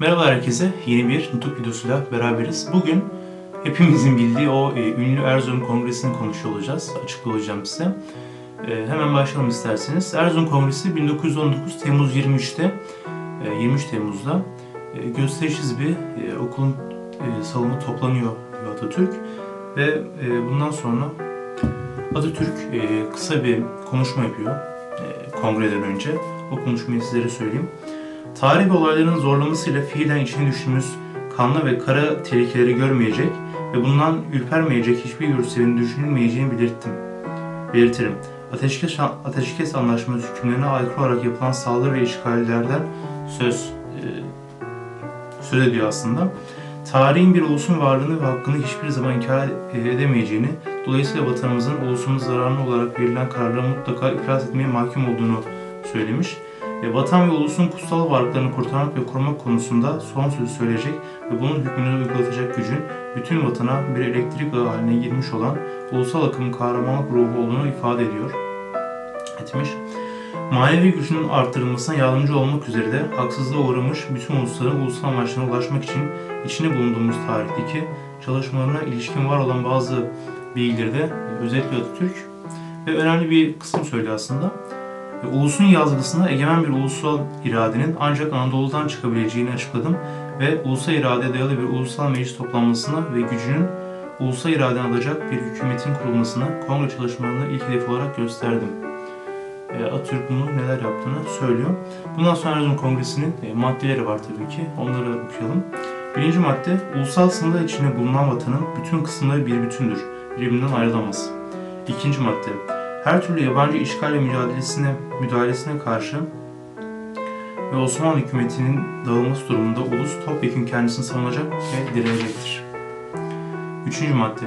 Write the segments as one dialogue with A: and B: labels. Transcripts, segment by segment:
A: Merhaba herkese. Yeni bir Nutuk videosuyla beraberiz. Bugün hepimizin bildiği o e, ünlü Erzurum Kongresi'ni konuşuyor olacağız. Açıklayacağım size. E, hemen başlayalım isterseniz. Erzurum Kongresi 1919 Temmuz 23'te, e, 23 Temmuz'da e, gösterişsiz bir e, okulun e, salonu toplanıyor Atatürk. Ve e, bundan sonra Atatürk e, kısa bir konuşma yapıyor e, kongreden önce. O konuşmayı sizlere söyleyeyim. Tarih ve olayların zorlamasıyla fiilen içine düştüğümüz kanlı ve kara tehlikeleri görmeyecek ve bundan ürpermeyecek hiçbir yurtseverin düşünülmeyeceğini belirttim. Belirtirim. Ateşkes, ateşkes anlaşması hükümlerine aykırı olarak yapılan saldırı ve işgallerden söz e, söz ediyor aslında. Tarihin bir ulusun varlığını ve hakkını hiçbir zaman inkar edemeyeceğini, dolayısıyla vatanımızın ulusumuz zararına olarak verilen kararlara mutlaka iflas etmeye mahkum olduğunu söylemiş. E, vatan ve ulusun kutsal varlıklarını kurtarmak ve korumak konusunda son sözü söyleyecek ve bunun hükmünü uygulatacak gücün bütün vatana bir elektrik ağı haline girmiş olan ulusal akımın kahramanlık ruhu olduğunu ifade ediyor. Etmiş. Manevi gücünün arttırılmasına yardımcı olmak üzere de haksızlığa uğramış bütün ulusların ulusal amaçlarına ulaşmak için içinde bulunduğumuz tarihteki çalışmalarına ilişkin var olan bazı bilgileri de özetliyor Atatürk. Ve önemli bir kısım söylüyor aslında. Ve ulusun yazgısında egemen bir ulusal iradenin ancak Anadolu'dan çıkabileceğini açıkladım ve ulusal iradeye dayalı bir ulusal meclis toplanmasına ve gücünün ulusal iraden alacak bir hükümetin kurulmasına kongre çalışmalarında ilk hedef olarak gösterdim. E, Atatürk bunu neler yaptığını söylüyor. Bundan sonra Erzurum Kongresi'nin e, maddeleri var tabii ki. Onları okuyalım. Birinci madde, ulusal sınırlar içinde bulunan vatanın bütün kısımları bir bütündür. Birbirinden ayrılamaz. İkinci madde, her türlü yabancı işgal ve mücadelesine, müdahalesine karşı ve Osmanlı hükümetinin dağılması durumunda ulus topyekun kendisini savunacak ve direnecektir. Üçüncü madde,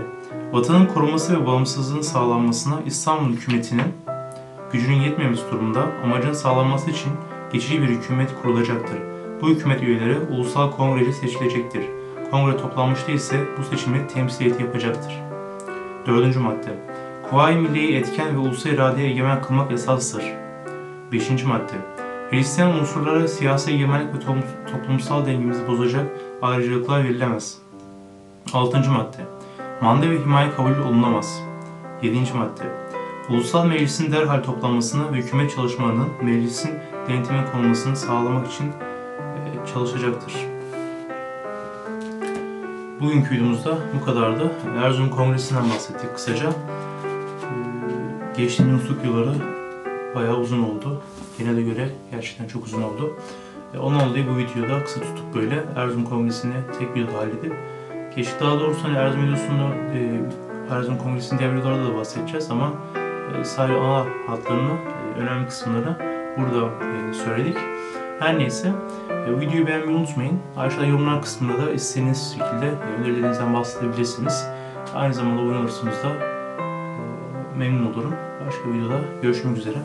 A: vatanın koruması ve bağımsızlığın sağlanmasına İstanbul hükümetinin gücünün yetmemesi durumunda amacın sağlanması için geçici bir hükümet kurulacaktır. Bu hükümet üyeleri ulusal kongrece seçilecektir. Kongre toplanmışta ise bu seçimi temsiliyeti yapacaktır. Dördüncü madde, Kuvayi Milliye'yi etken ve ulusal iradeye egemen kılmak esastır. 5. madde Hristiyan unsurlara siyasi egemenlik ve toplumsal dengemizi bozacak ayrıcalıklar verilemez. 6. madde Manda ve himaye kabul olunamaz. 7. madde Ulusal Meclis'in derhal toplanmasını ve hükümet çalışmalarının meclisin denetime konulmasını sağlamak için çalışacaktır. Bugünkü videomuzda bu kadardı. Erzurum Kongresi'nden bahsettik kısaca. Geçtiğimiz nusluk yılları bayağı uzun oldu. Genelde göre gerçekten çok uzun oldu. Ondan dolayı bu videoda kısa tutup böyle Erzurum Kongresi'ni tek videoda halledip geçtik. Daha doğrusu hani Erzurum videosunu Erzurum Kongresi'nin diğer videolarda da bahsedeceğiz ama sadece ana hatlarını, önemli kısımları burada söyledik. Her neyse videoyu beğenmeyi unutmayın. Aşağıda yorumlar kısmında da istediğiniz şekilde önerilerinizden bahsedebilirsiniz. Aynı zamanda abone olursanız da memnun olurum. Başka videoda görüşmek üzere.